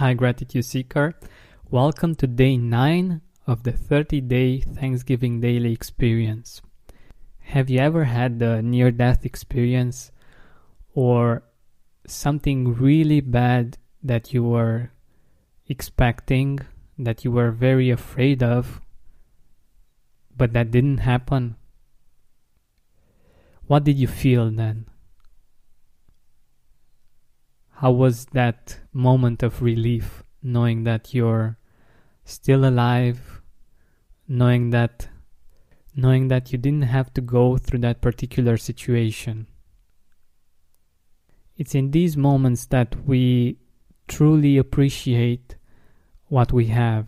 Hi, Gratitude Seeker. Welcome to day 9 of the 30 day Thanksgiving daily experience. Have you ever had the near death experience or something really bad that you were expecting, that you were very afraid of, but that didn't happen? What did you feel then? How was that moment of relief knowing that you're still alive, knowing that knowing that you didn't have to go through that particular situation? It's in these moments that we truly appreciate what we have.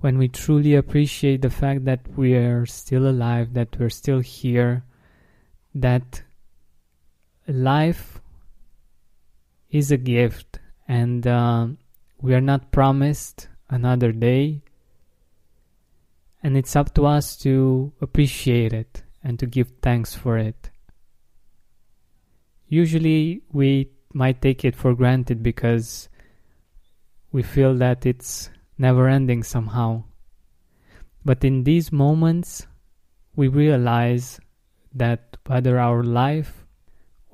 When we truly appreciate the fact that we are still alive, that we're still here, that life is a gift and uh, we are not promised another day. And it's up to us to appreciate it and to give thanks for it. Usually we might take it for granted because we feel that it's never ending somehow. But in these moments we realize that whether our life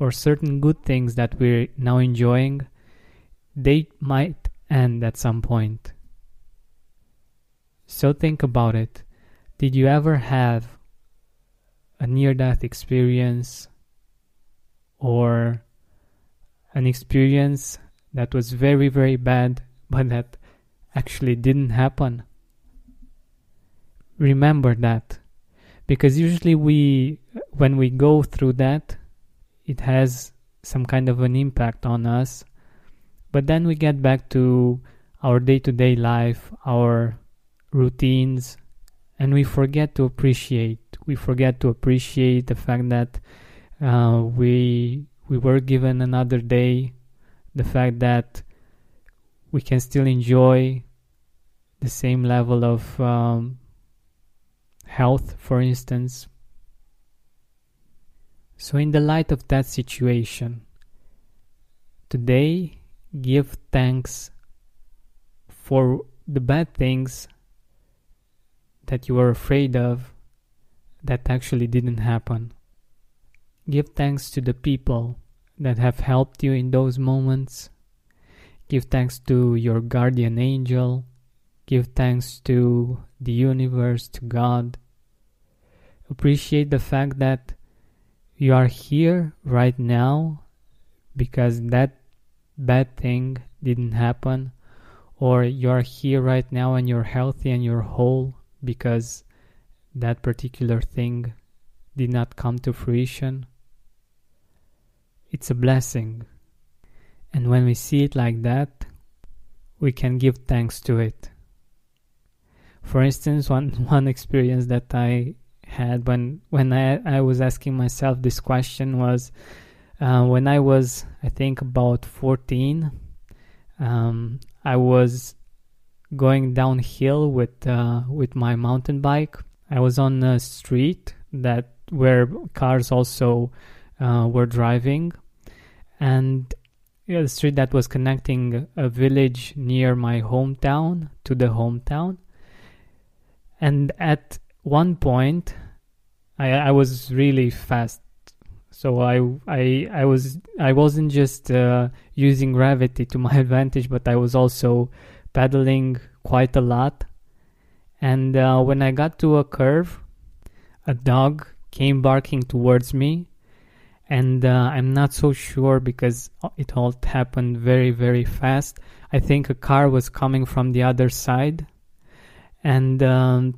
or certain good things that we're now enjoying, they might end at some point. So think about it. Did you ever have a near death experience or an experience that was very, very bad but that actually didn't happen? Remember that because usually we when we go through that it has some kind of an impact on us. But then we get back to our day to day life, our routines, and we forget to appreciate. We forget to appreciate the fact that uh, we we were given another day, the fact that we can still enjoy the same level of um, health, for instance, so, in the light of that situation, today give thanks for the bad things that you were afraid of that actually didn't happen. Give thanks to the people that have helped you in those moments. Give thanks to your guardian angel. Give thanks to the universe, to God. Appreciate the fact that you are here right now because that bad thing didn't happen, or you're here right now and you're healthy and you're whole because that particular thing did not come to fruition. It's a blessing. And when we see it like that, we can give thanks to it. For instance, one, one experience that I had when when I, I was asking myself this question was uh, when I was I think about 14 um, I was going downhill with uh, with my mountain bike. I was on a street that where cars also uh, were driving. And the street that was connecting a village near my hometown to the hometown. And at one point I I was really fast. So I I I was I wasn't just uh, using gravity to my advantage but I was also pedaling quite a lot. And uh, when I got to a curve a dog came barking towards me. And uh, I'm not so sure because it all happened very very fast. I think a car was coming from the other side. And um,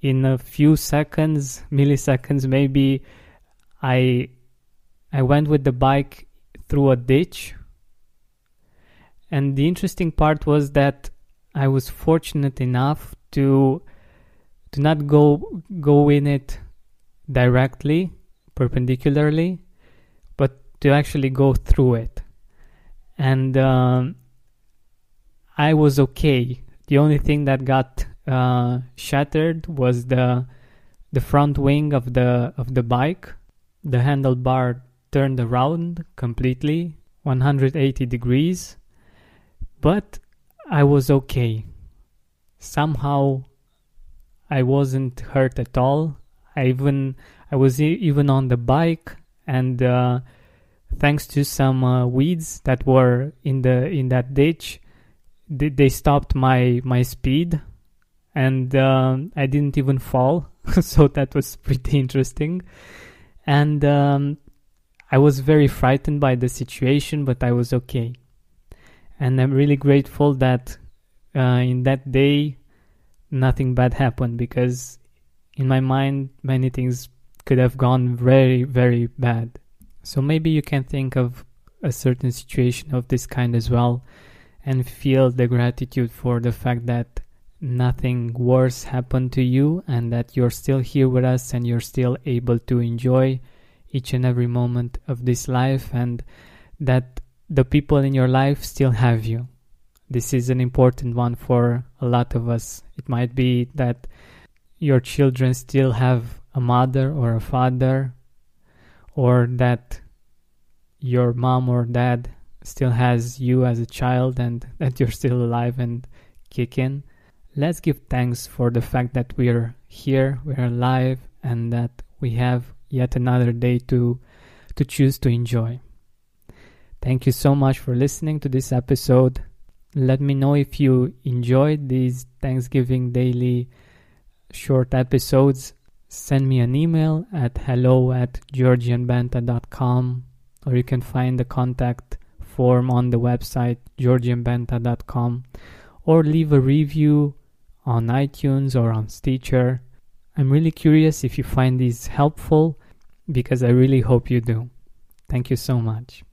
in a few seconds, milliseconds maybe, I I went with the bike through a ditch. And the interesting part was that I was fortunate enough to to not go go in it directly, perpendicularly, but to actually go through it. And um, I was okay. The only thing that got uh, shattered was the the front wing of the of the bike. The handlebar turned around completely 180 degrees, but I was okay. Somehow I wasn't hurt at all. I even I was e- even on the bike and uh, thanks to some uh, weeds that were in the in that ditch they, they stopped my my speed and um, I didn't even fall so that was pretty interesting. And um, I was very frightened by the situation but I was okay. And I'm really grateful that uh, in that day nothing bad happened because in my mind many things could have gone very very bad. So maybe you can think of a certain situation of this kind as well and feel the gratitude for the fact that nothing worse happened to you and that you're still here with us and you're still able to enjoy each and every moment of this life and that the people in your life still have you. This is an important one for a lot of us. It might be that your children still have a mother or a father or that your mom or dad still has you as a child and that you're still alive and kicking. Let's give thanks for the fact that we're here, we're alive, and that we have yet another day to to choose to enjoy. Thank you so much for listening to this episode. Let me know if you enjoyed these Thanksgiving daily short episodes send me an email at hello at georgianbenta.com or you can find the contact form on the website georgianbenta.com or leave a review on iTunes or on Stitcher. I'm really curious if you find these helpful because I really hope you do. Thank you so much.